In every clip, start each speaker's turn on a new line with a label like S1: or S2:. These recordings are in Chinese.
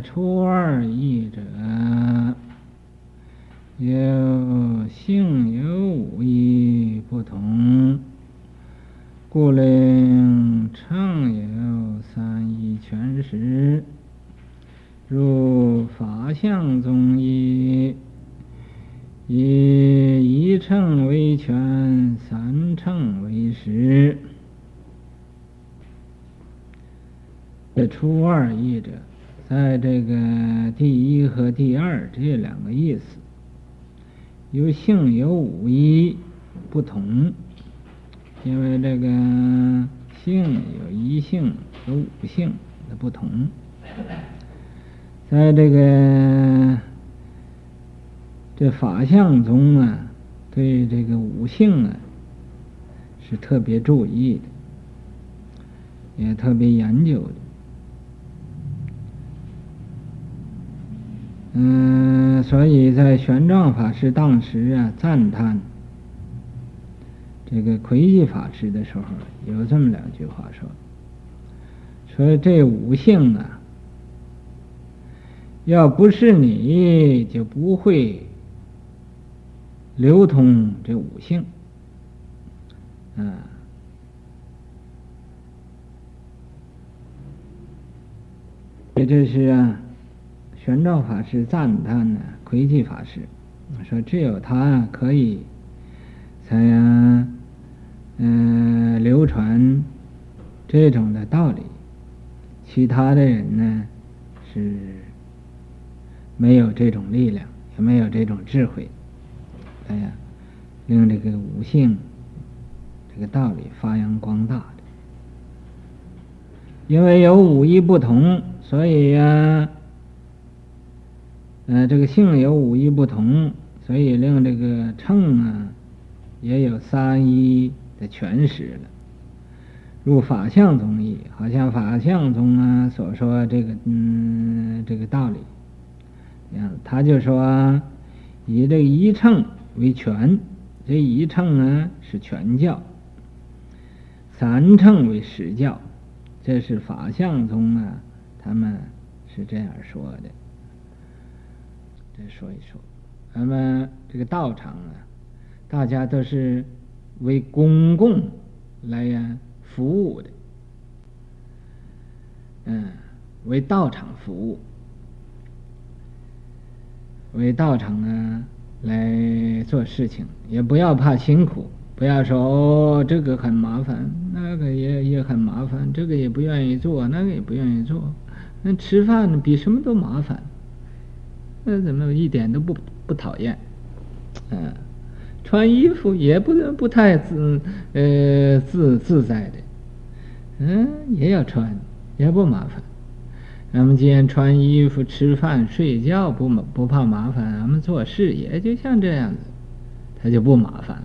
S1: 初二义者，有性有五义不同，故令称有三义全实。如法相宗义，以一乘为全，三乘为实。这初二义者，在这个第一和第二这两个意思，有性有五一不同，因为这个性有一性和五性的不同。在这个这法相中啊，对这个五性啊是特别注意的，也特别研究的。嗯，所以在玄奘法师当时啊赞叹这个窥基法师的时候，有这么两句话说：说这五性啊。要不是你，就不会流通这五性，啊，这这是啊，玄奘法师赞叹呢，窥基法师说，只有他可以才嗯、流传这种的道理，其他的人呢是。没有这种力量，也没有这种智慧，哎呀，令这个五性这个道理发扬光大的。因为有五义不同，所以呀、呃，这个性有五义不同，所以令这个乘啊也有三义的全实了。入法相宗义，好像法相宗啊所说这个嗯这个道理。他就说，以这一乘为全，这一乘呢是全教，三乘为实教，这是法相宗啊，他们是这样说的。再说一说，那么这个道场啊，大家都是为公共来呀服务的，嗯，为道场服务。为道场啊来做事情，也不要怕辛苦，不要说哦这个很麻烦，那个也也很麻烦，这个也不愿意做，那个也不愿意做。那吃饭比什么都麻烦，那怎么一点都不不讨厌？嗯，穿衣服也不能不太自呃自自在的，嗯，也要穿，也不麻烦。咱们既然穿衣服、吃饭、睡觉不不怕麻烦，咱们做事也就像这样子，他就不麻烦了。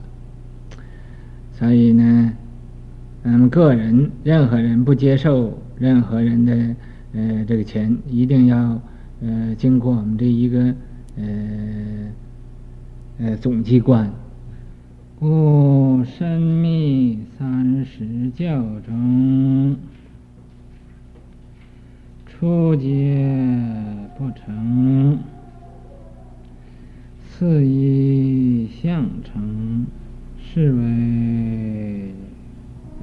S1: 所以呢，咱们个人任何人不接受任何人的呃这个钱，一定要呃经过我们这一个呃呃总机关。故深密三十教中。初阶不成，次一相成，是为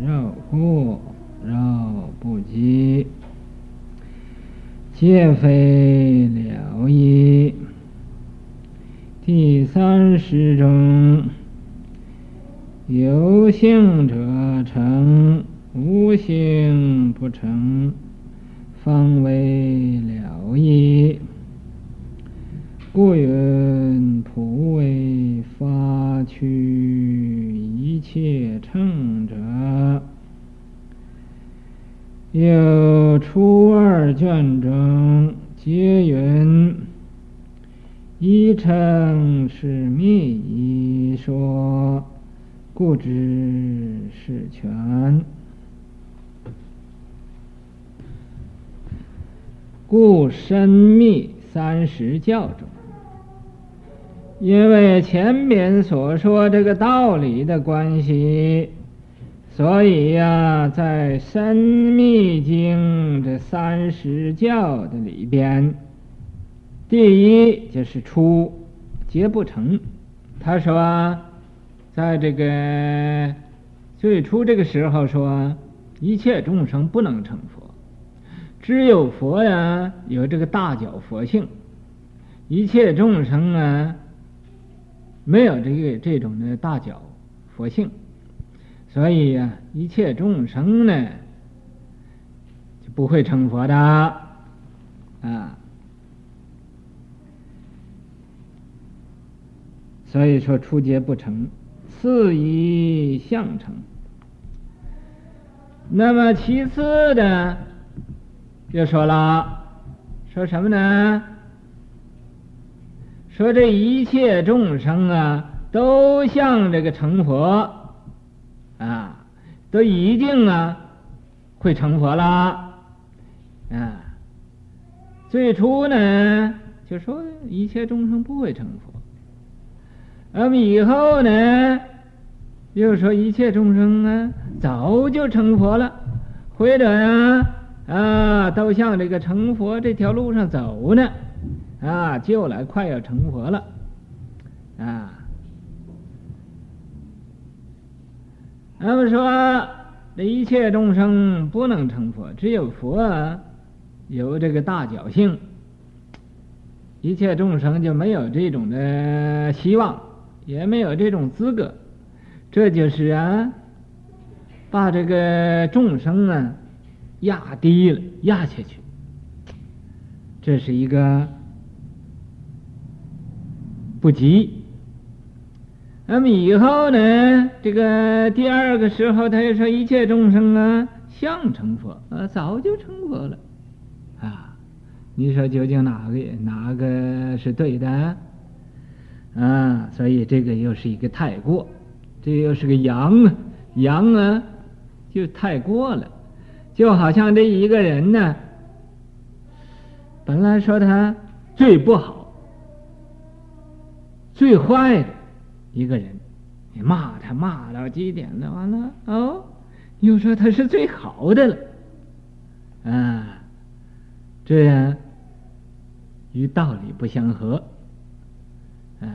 S1: 绕过绕不及，皆非了义。第三十中，有性者成，无性不成。方为了义，故云普为发趣一切乘者。有初二卷中皆云一称是密一说，故知是全。故深密三十教中，因为前面所说这个道理的关系，所以呀，在《深密经》这三十教的里边，第一就是初结不成。他说，在这个最初这个时候说，一切众生不能成佛，只有佛呀有这个大觉佛性，一切众生啊没有这个这种的大觉佛性。所以呀，一切众生呢就不会成佛的啊。所以说初阶不成，次以相成。那么其次的又说了，说什么呢？说这一切众生啊，都像这个成佛。都一定啊会成佛了。啊！最初呢，就说一切众生不会成佛，那么以后呢，又说一切众生啊早就成佛了，或者呀啊都向这个成佛这条路上走呢，啊就来快要成佛了啊。那么说，这一切众生不能成佛，只有佛有这个大侥幸，一切众生就没有这种的希望，也没有这种资格。这就是啊，把这个众生啊压低了，压下去。这是一个不吉。那么以后呢？这个第二个时候，他又说一切众生啊，相成佛啊，早就成佛了啊。你说究竟哪个哪个是对的啊？所以这个又是一个太过，这又是个阳啊，阳啊，就太过了，就好像这一个人呢，本来说他最不好、最坏的。一个人，你骂他骂到极点了，完了哦，又说他是最好的了，啊，这样与道理不相合，啊，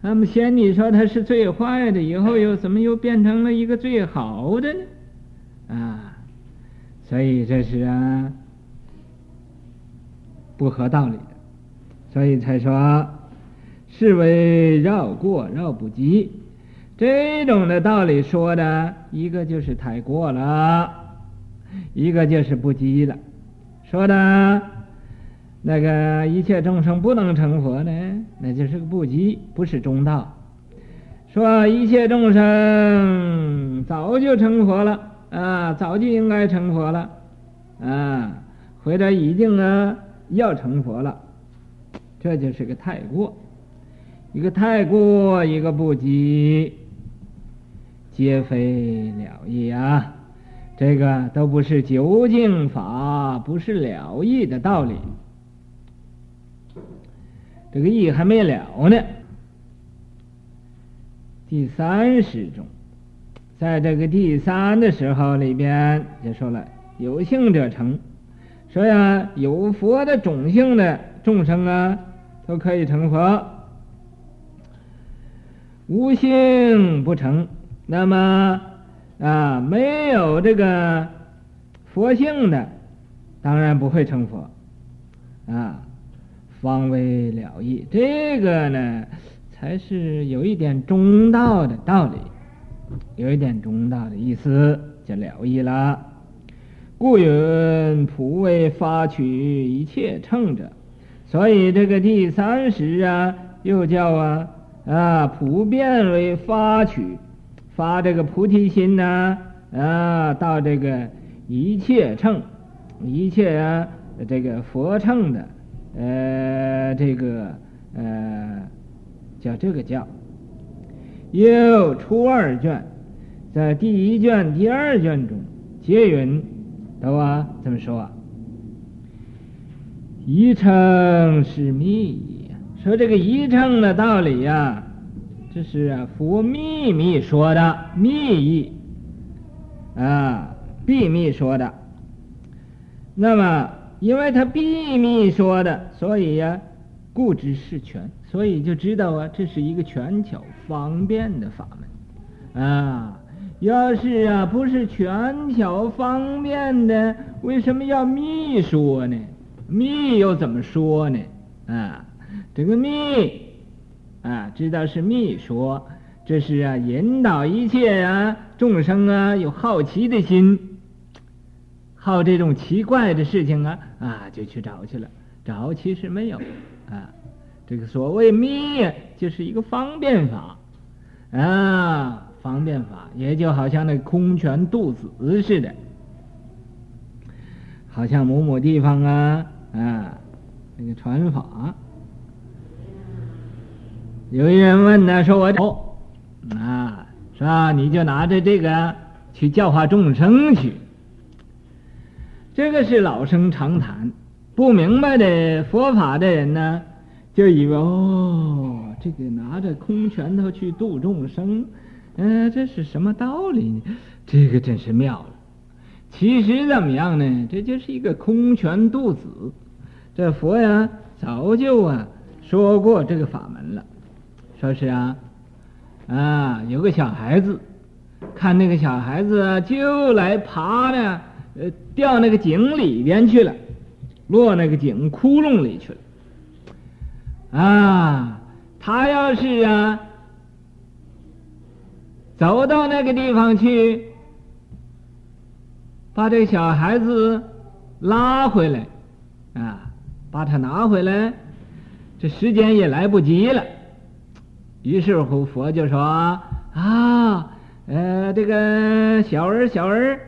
S1: 那么先你说他是最坏的，以后又怎么又变成了一个最好的呢？啊，所以这是啊不合道理的，所以才说。是为绕过绕不及，这种的道理说的一个就是太过了，一个就是不及了。说的那个一切众生不能成佛呢，那就是个不及，不是中道。说一切众生早就成佛了啊，早就应该成佛了啊，或者已经呢要成佛了，这就是个太过。一个太过，一个不及，皆非了义啊！这个都不是究竟法，不是了义的道理。这个义还没了呢。第三十种，在这个第三的时候里边就说了：有性者成，说呀，有佛的种性的众生啊，都可以成佛。无性不成，那么啊，没有这个佛性的，当然不会成佛啊。方为了义，这个呢，才是有一点中道的道理，有一点中道的意思，就了义了。故云普为发取一切乘者，所以这个第三十啊，又叫啊。啊，普遍为发取，发这个菩提心呐，啊，到这个一切乘，一切啊，这个佛乘的，呃，这个呃，叫这个叫，又初二卷，在第一卷、第二卷中，皆云，都啊，怎么说啊？一乘是密。说这个一乘的道理呀、这是佛秘密说的秘密啊，秘密说的。那么，因为他秘密说的，所以呀、啊，故知是权，所以就知道啊，这是一个权巧方便的法门啊。要是啊，不是权巧方便的，为什么要密说呢？密又怎么说呢？啊，这个密啊，知道是密说，这是啊，引导一切啊众生啊有好奇的心，好这种奇怪的事情啊啊，就去找去了。找其实没有啊，这个所谓密，就是一个方便法啊。方便法，也就好像那空拳渡子似的，好像某某地方啊啊，那个传法。有一人问呢，说我哦啊，是吧？你就拿着这个去教化众生去。这个是老生常谈，不明白的佛法的人呢，就以为哦，这个拿着空拳头去度众生。嗯、呃，这是什么道理呢？这个真是妙了。其实怎么样呢？这就是一个空拳渡子。这佛呀，早就啊说过这个法门了。说是啊，啊，有个小孩子，看那个小孩子，就来爬呢，呃，掉那个井里边去了，落那个井窟窿里去了。啊，他要是啊。走到那个地方去，把这个小孩子拉回来，啊，把他拿回来，这时间也来不及了。于是乎，佛就说：“啊，呃，这个小儿，小儿，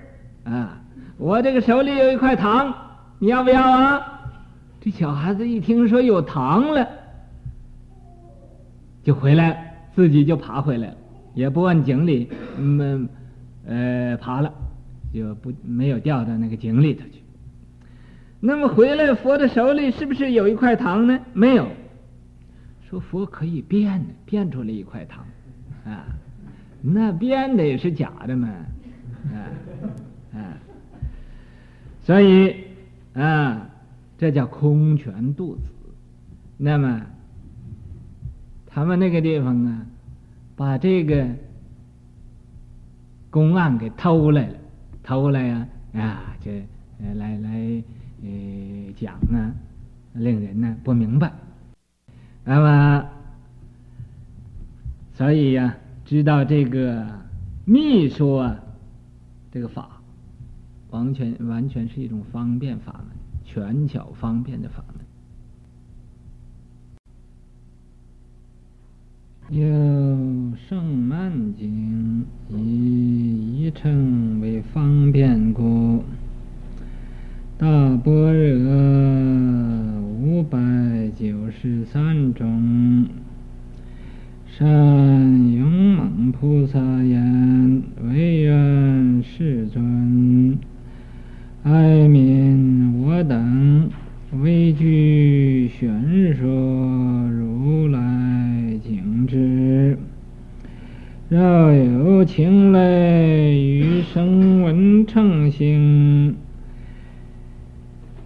S1: 啊，我这个手里有一块糖，你要不要啊？”这小孩子一听说有糖了，就回来了，自己就爬回来了。也不往井里，嗯，呃，爬了，就不没有掉到那个井里头去。那么回来，佛的手里是不是有一块糖呢？没有。说佛可以变呢，变出来一块糖，啊，那变的也是假的嘛，啊，啊，所以啊，这叫空拳渡子。那么他们那个地方啊。把这个公案给偷来了，偷来呀啊，这来来呃讲啊，令人呢不明白。那么，所以呀，知道这个密说这个法，完全完全是一种方便法门，权巧方便的法门。有胜曼经，以一称为方便故，大般若五百九十三种，善勇猛菩萨言：惟愿世尊，哀愍我等，为具玄说如来。之若有情类与声闻乘行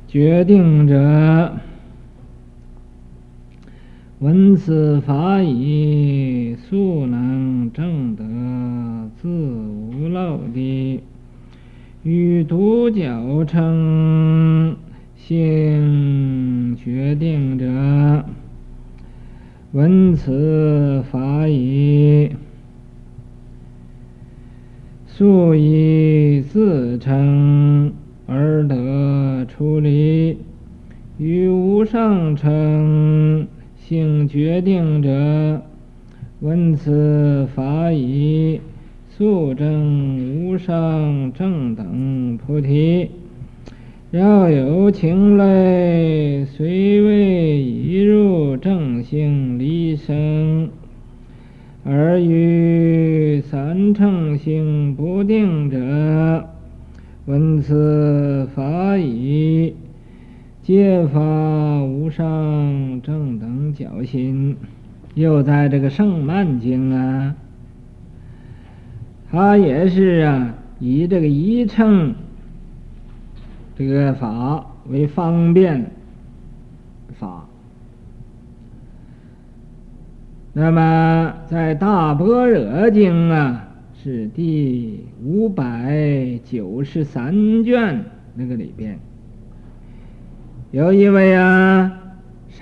S1: 决定者，闻此法已，速能证得自无漏谛，与独角称性决定者。闻此法已，速以自称而得出离；与无上称性决定者，闻此法已，速证无上正等菩提。若有情类，虽未已入正行离生，而于三乘性不定者，闻此法已，皆发无上正等觉心。又在这个胜曼经啊，他也是啊，以这个一乘这个法为方便法。那么在《大般若经》啊，是第五百九十三卷那个里边，有一位啊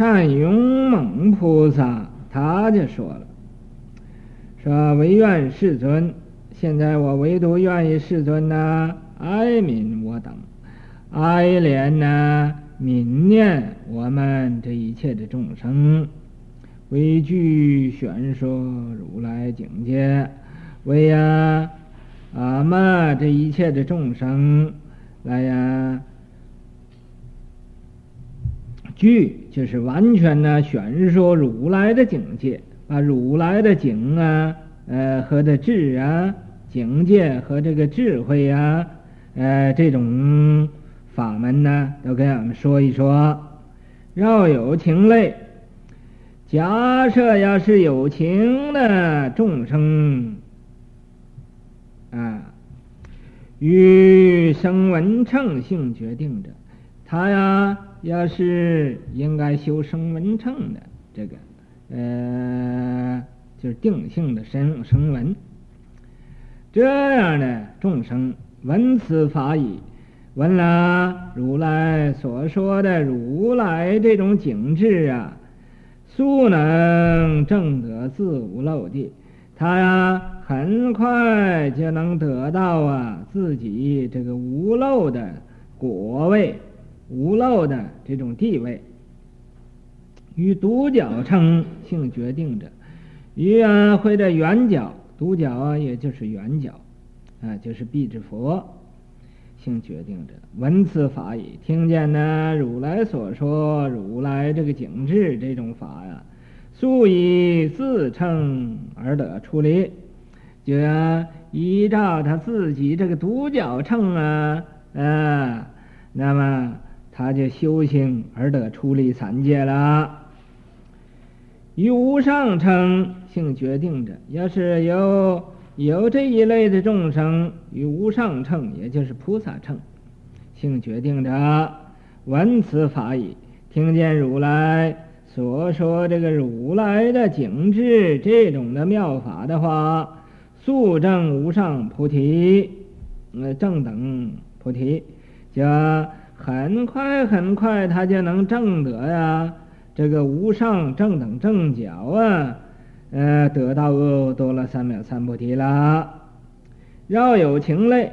S1: 善勇猛菩萨，他就说了，说唯愿世尊，现在我唯独愿意世尊呐、哀悯我等，哀怜呐、啊，悯念我们这一切的众生。为具宣说如来境界，为呀，阿妈这一切的众生来呀，具就是完全呢宣说如来的境界，把如来的境啊，呃和的智啊境界和这个智慧呀，呃这种法门呢，都给俺们说一说，饶有情类。假设要是有情的众生，啊，与声闻乘性决定者，他呀，要是应该修声闻乘的这个，呃，就是定性的声声闻，这样的众生闻此法语，闻了如来所说的如来这种景致啊。速能证得自无漏地，他呀很快就能得到啊自己这个无漏的果位，无漏的这种地位。与独角称性决定者，于啊会的圆角，独角啊也就是圆角，啊就是辟支佛。性决定者，闻此法已，听见呢如来所说，如来这个境智这种法呀，素以自称而得出离，就要依照他自己这个独觉乘啊，啊，那么他就修行而得出离三界了。与无上乘性决定着，要是有。有这一类的众生与无上乘，也就是菩萨乘，性决定着，闻此法已，听见如来所说这个如来的景致这种的妙法的话，速证无上菩提，呃，正等菩提，叫很快很快他就能证得呀，这个无上正等正觉啊。呃，得到阿多罗三藐三菩提了。饶有情类，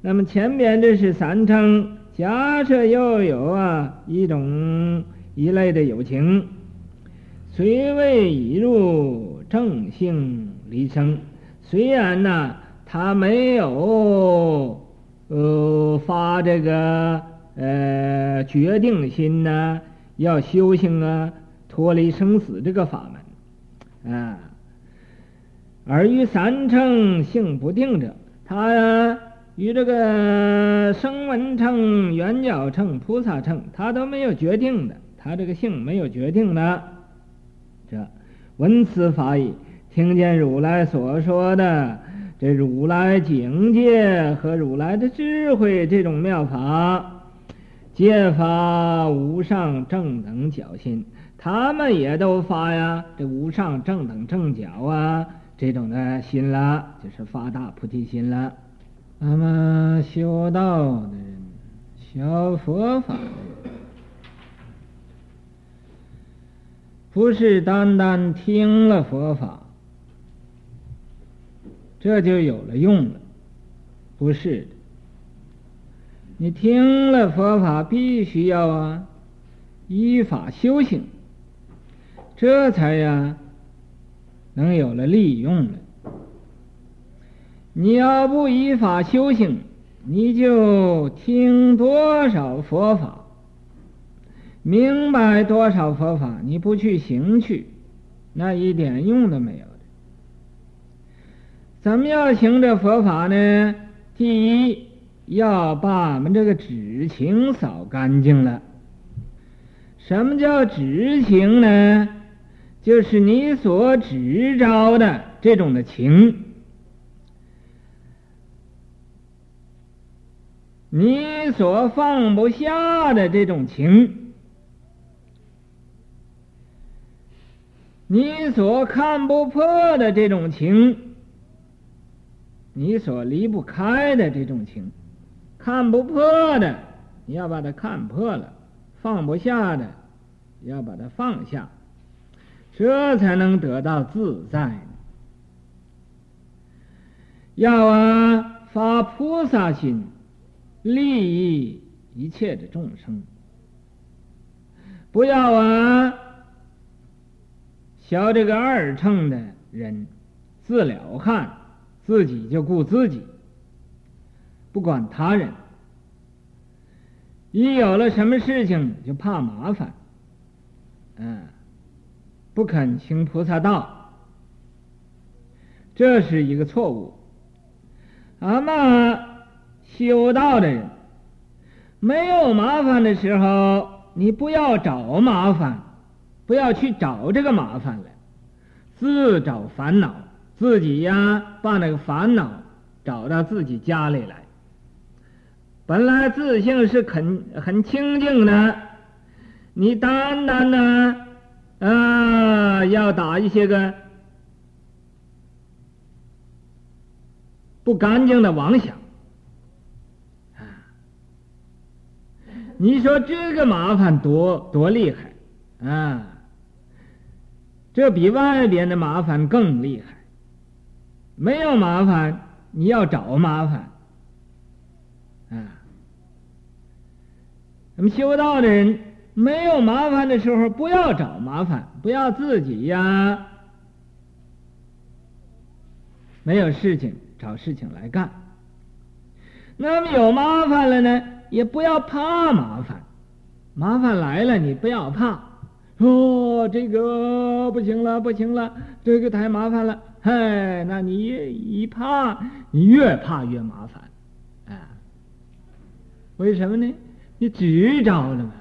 S1: 那么前边这是三称，假设又有啊一种一类的有情，虽未已入正性离生，虽然呢、他没有呃发这个呃决定心呢、要修行啊脱离生死这个法门。啊，而于三乘性不定者，他与这个声闻乘、缘觉乘、菩萨乘，他都没有决定的，他这个性没有决定的。这闻此法已，听见如来所说的这如来境界和如来的智慧这种妙法，皆发无上正等觉心。他们也都发呀，这无上正等正觉啊，这种的心了，就是发大菩提心了。那么修道的人，学佛法的人，不是单单听了佛法，这就有了用了，不是。你听了佛法，必须要啊，依法修行。这才呀，能有了利用了。你要不依法修行，你就听多少佛法，明白多少佛法，你不去行去，那一点用都没有的。怎么样行这佛法呢？第一，要把我们这个执情扫干净了。什么叫执情呢？就是你所执着的这种的情，你所放不下的这种情，你所看不破的这种情，你所离不开的这种情，看不破的，你要把它看破了；放不下的，要把它放下，这才能得到自在。要啊，发菩萨心，利益一切的众生。不要啊，学这个二乘的人，自了汉，自己就顾自己，不管他人。一有了什么事情，就怕麻烦，嗯，不肯行菩萨道，这是一个错误。阿妈修道的人，没有麻烦的时候，你不要找麻烦，不要去找这个麻烦了，自找烦恼，自己呀把那个烦恼找到自己家里来。本来自性是很很清净的，你单单呢啊要打一些个。不干净的妄想，啊！你说这个麻烦多多厉害啊！这比外边的麻烦更厉害。没有麻烦，你要找麻烦那么修道的人，没有麻烦的时候，不要找麻烦，不要自己呀，没有事情。找事情来干，那么有麻烦了呢，也不要怕麻烦。麻烦来了，你不要怕。哦，这个不行了，不行了，这个太麻烦了。嗨，那你一怕，你越怕越麻烦。啊，为什么呢？你执着了嘛。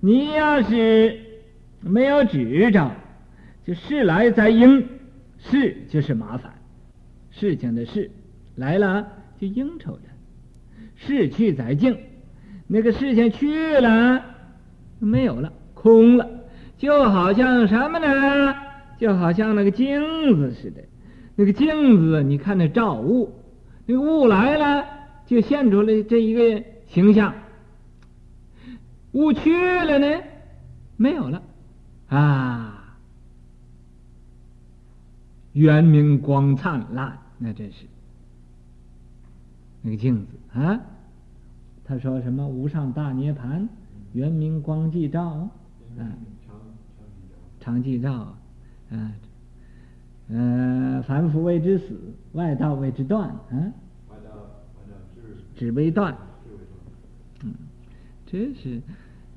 S1: 你要是没有执着，就事来再应，事就是麻烦。事情的事来了就应酬他，事去再静，那个事情去了没有了，空了，就好像什么呢？就好像那个镜子似的，那个镜子，你看那照物，那个物来了就现出来这一个形象，物去了呢，没有了，啊。圆明光灿烂，那真是。那个镜子啊！他说什么无上大涅盘，圆明光寂照，啊，常寂照，啊，嗯、呃，凡夫谓之死，外道谓之断，啊，只为断，嗯，这是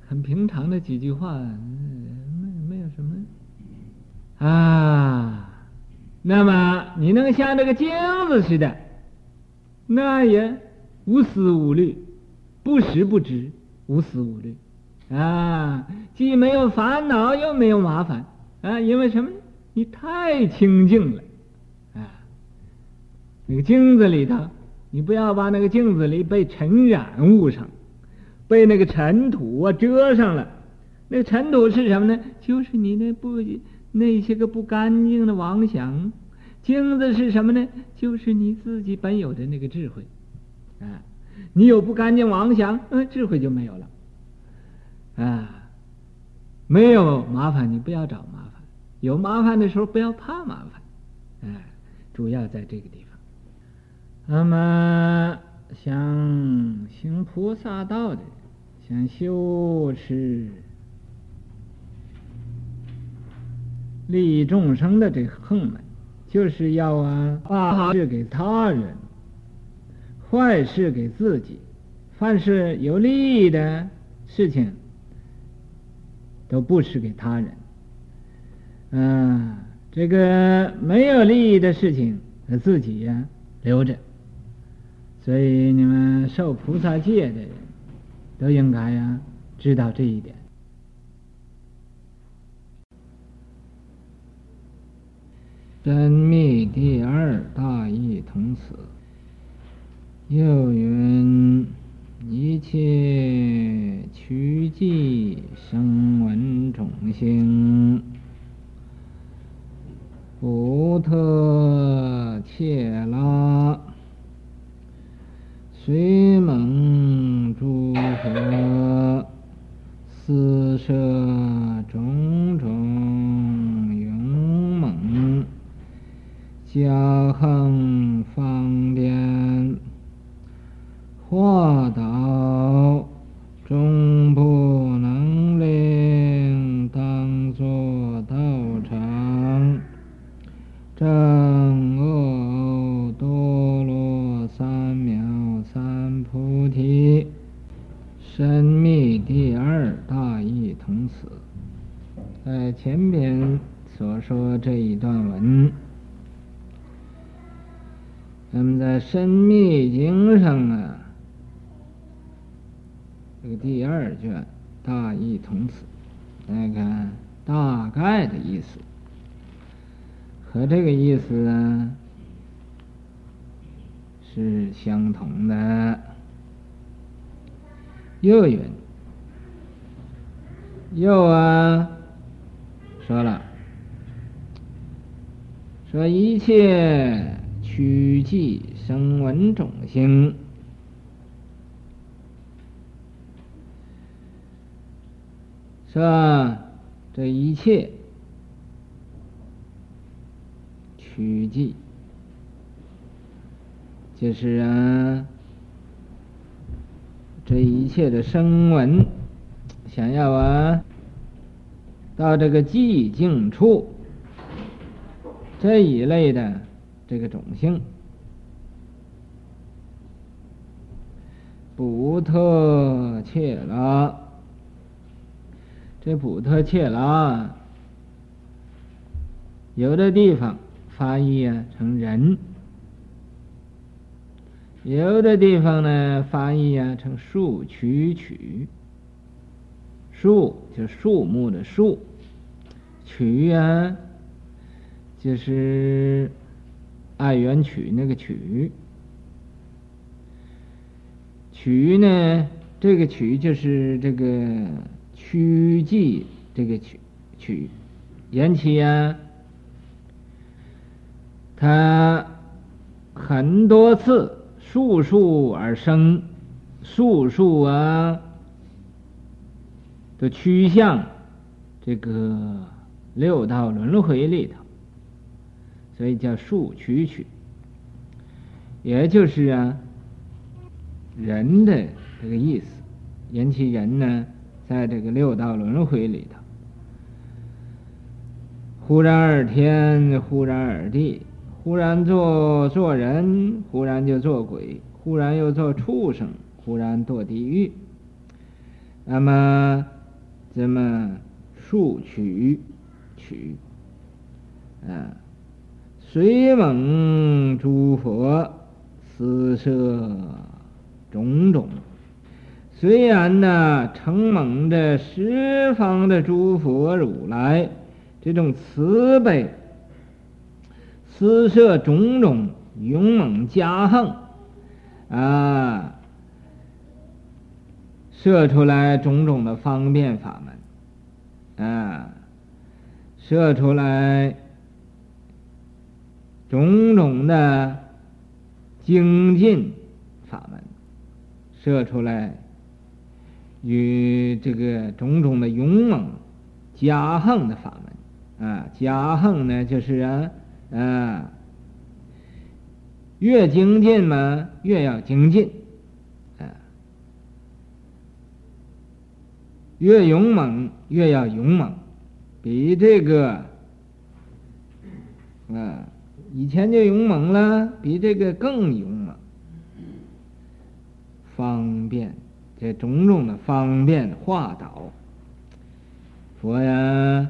S1: 很平常的几句话，没没有什么啊。那么你能像这个镜子似的，那也无思无虑，不识不知，无思无虑，啊，既没有烦恼，又没有麻烦，啊，因为什么？你太清净了，啊，那个镜子里头，你不要把那个镜子里被尘染物上，被那个尘土啊遮上了，那尘土是什么呢？就是你那不。那些个不干净的妄想，镜子是什么呢？就是你自己本有的那个智慧，啊，你有不干净妄想，嗯，智慧就没有了，啊，没有麻烦，你不要找麻烦；有麻烦的时候，不要怕麻烦，啊，主要在这个地方。那么，想行菩萨道的，想修持。利益众生的这个行门，就是要啊，把好事给他人，坏事给自己。凡是有利益的事情，都布施给他人。嗯，这个没有利益的事情，自己呀、留着。所以你们受菩萨戒的人，都应该呀、知道这一点。真密第二大义同此。又云：一切趣计声闻种性，不特怯拉，虽蒙诸佛，施设种种勇猛，加行方便。化导终不能令，当作道场，证阿多罗三藐三菩提，深密第二大义同此。在前边所说这一段文，那么在深密经上啊。这个第二卷大义同此，来看大概的意思，和这个意思呢是相同的。又云，又啊说了，说一切趣计声闻种性。是吧？这一切趣计，就是啊，这一切的声闻，想要啊，到这个寂静处，这一类的这个种性，不特切拉。这补特切拉，有的地方翻译啊成人，有的地方呢翻译啊成树曲曲，树就树木的树，曲啊就是爱元曲那个曲，曲呢这个曲就是这个。趣计这个曲曲，言其啊，他很多次数数而生，数数啊的趋向这个六道轮回里头，所以叫数瞿瞿，也就是啊人的这个意思，引起人呢。在这个六道轮回里头，忽然而天，忽然而地，忽然做做人，忽然就做鬼，忽然又做畜生，忽然堕地狱。那么，这么数瞿瞿，啊，随蒙诸佛施设种种。虽然呢，承蒙着十方的诸佛如来这种慈悲，施设种种勇猛加横，啊，设出来种种的方便法门，啊，设出来种种的精进法门，设出来。与这个种种的勇猛加行的法门啊，加行呢就是啊啊，越精进嘛，越要精进越勇猛越要勇猛，比这个啊以前就勇猛了，比这个更勇猛，方便。这种种的方便化导，佛呀，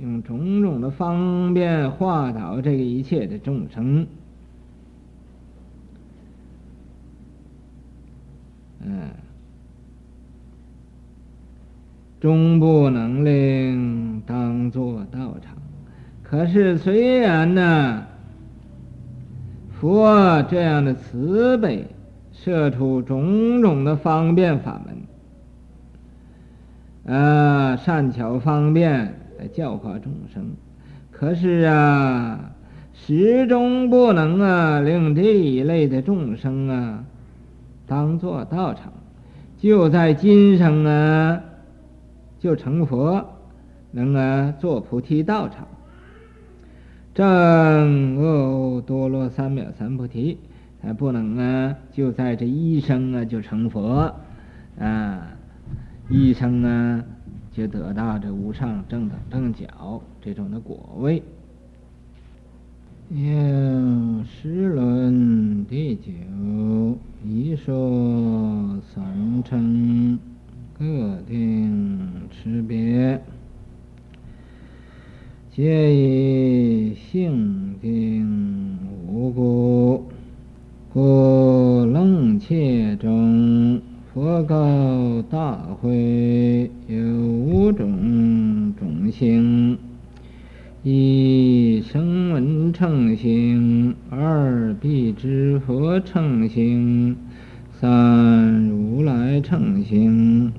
S1: 用种种的方便化导这个一切的众生，嗯，终不能令当作道场。可是虽然呢，佛这样的慈悲设出种种的方便法门，啊，善巧方便来教化众生。可是啊，始终不能啊，令这一类的众生啊，当作道场，就在今生啊，就成佛，能啊，做菩提道场，证阿多罗三藐三菩提。还不能啊，就在这一生啊就成佛，啊，一生啊就得到这无上正等正觉这种的果位。有时论第九，一说三乘特定差别，皆以性定无故。故楞伽中，佛告大会有五种种性：一声闻乘性，二辟支佛乘性，三如来乘性，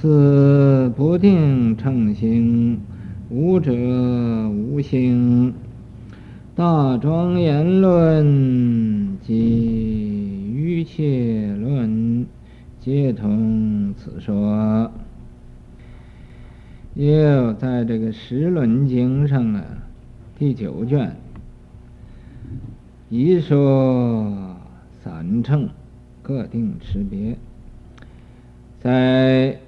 S1: 此不定乘性，五者无性。大庄严论及瑜伽论，皆同此说。又在这个《十轮经》上啊，第九卷，一说三乘各定差别。在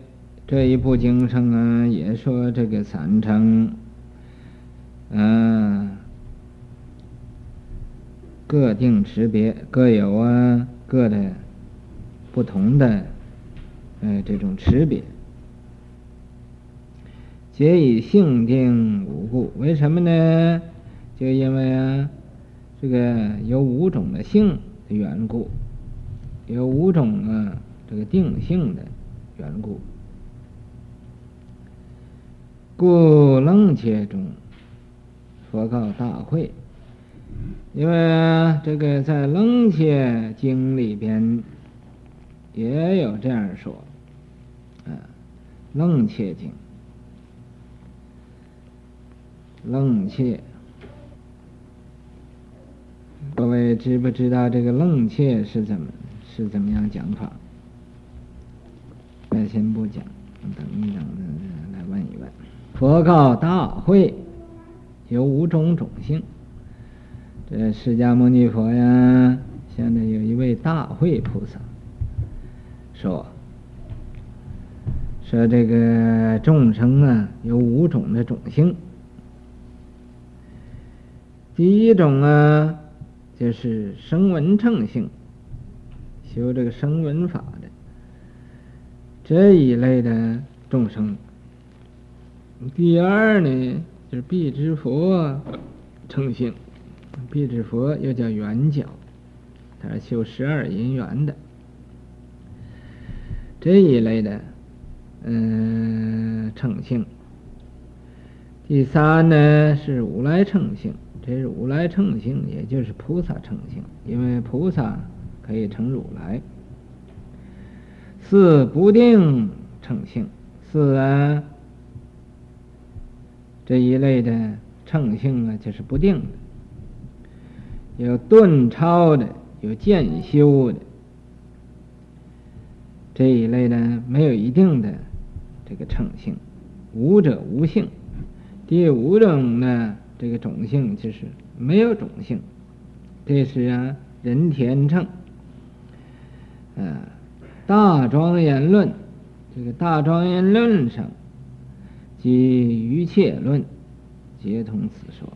S1: 这一部经上啊，也说这个三乘，嗯。各定持别，各有啊各的不同的，呃这种持别，皆以性定无故。为什么呢？就因为啊，这个有五种的性的缘故，有五种啊这个定性的缘故，故楞伽中，佛告大会。因为这个在《楞伽经》里边也有这样说，啊，《楞伽经》，楞伽，各位知不知道这个楞伽是怎么是怎么样讲法？那先不讲，等一等，来问一问。佛告大会，有五种种性。这释迦牟尼佛呀，现在有一位大会菩萨说：“说这个众生啊，有五种的种性。第一种啊，就是声闻乘性，修这个声闻法的这一类的众生。第二呢，就是辟支佛乘性。”辟支佛又叫圆角，他是修十二因缘的这一类的，嗯，乘性。第三呢是如来乘性，这是如来乘性，也就是菩萨乘性，因为菩萨可以成如来。四不定乘性，四啊，这一类的乘性啊，就是不定的。有顿超的，有渐修的，这一类呢，没有一定的这个乘性，无者无性。第五种呢，这个种性就是没有种性，这是啊人天乘。啊，大庄严论，这个大庄严论上及瑜伽论，皆同此说。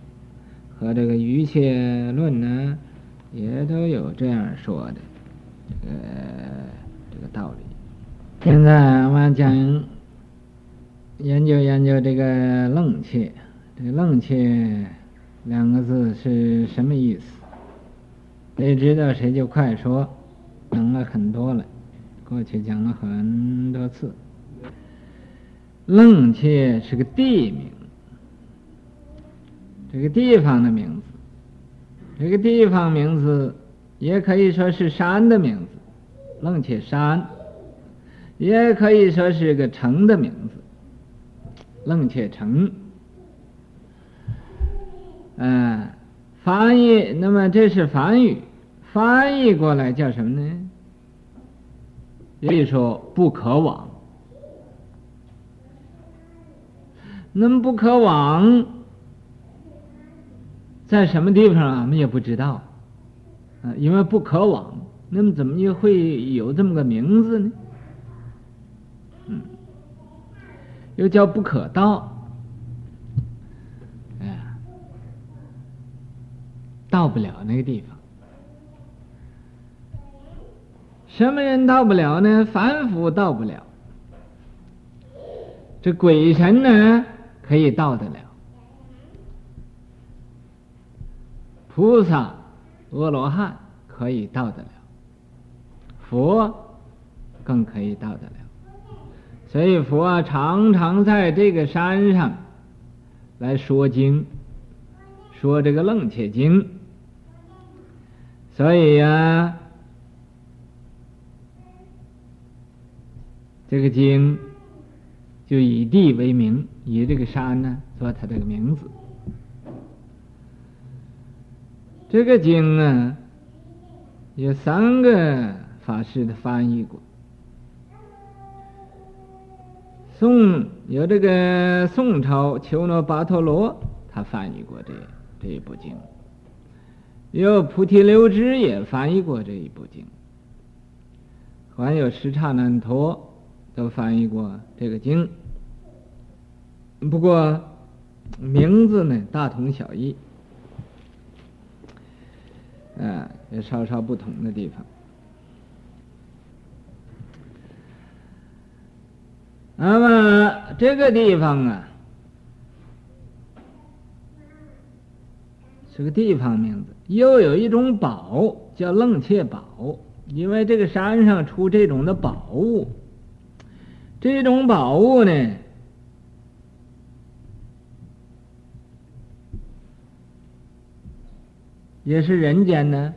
S1: 和这个瑜伽论呢，也都有这样说的，这个这个道理。现在我们讲研究研究这个楞切，这个楞切两个字是什么意思？谁知道谁就快说，讲了很多了，过去讲了很多次。楞伽是个地名。这个地方的名字，这个地方名字也可以说是山的名字。楞伽山，也可以说是个城的名字，楞伽城。嗯，翻译，那么这是梵语，翻译过来叫什么呢？可以说不可往。那么不可往，在什么地方啊？我们也不知道，啊，因为不可往，那么怎么又会有这么个名字呢？嗯，又叫不可到，哎，到不了那个地方。什么人到不了呢？凡夫到不了，这鬼神呢？可以到得了，菩萨、阿罗汉可以到得了，佛更可以到得了，所以佛常常在这个山上来说经，说这个楞伽经，所以呀、这个经就以地为名。以这个山呢做它这个名字，这个经啊，有三个法师的翻译过。宋有这个宋朝求那跋陀罗，他翻译过这这一部经；有菩提流支也翻译过这一部经；还有释迦难陀都翻译过这个经。不过名字呢，大同小异，啊，有稍稍不同的地方。那么这个地方啊，是个地方名字，又有一种宝叫楞切宝，因为这个山上出这种的宝物，这种宝物呢。也是人间呢，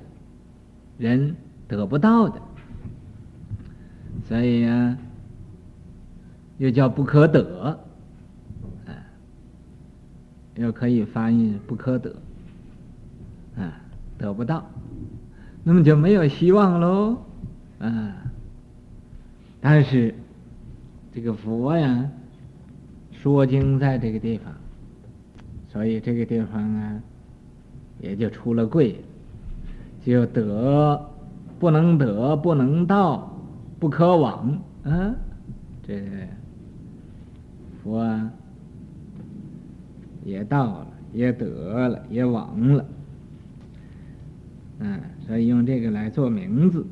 S1: 人得不到的，所以呀，又叫不可得，啊，又可以翻译不可得，啊，得不到，那么就没有希望喽，啊，但是这个佛呀，说经在这个地方，所以这个地方啊。也就出了贵，就得不能得，不能到，不可往啊！这佛，也到了，也得了，也往了，嗯，所以用这个来做名字。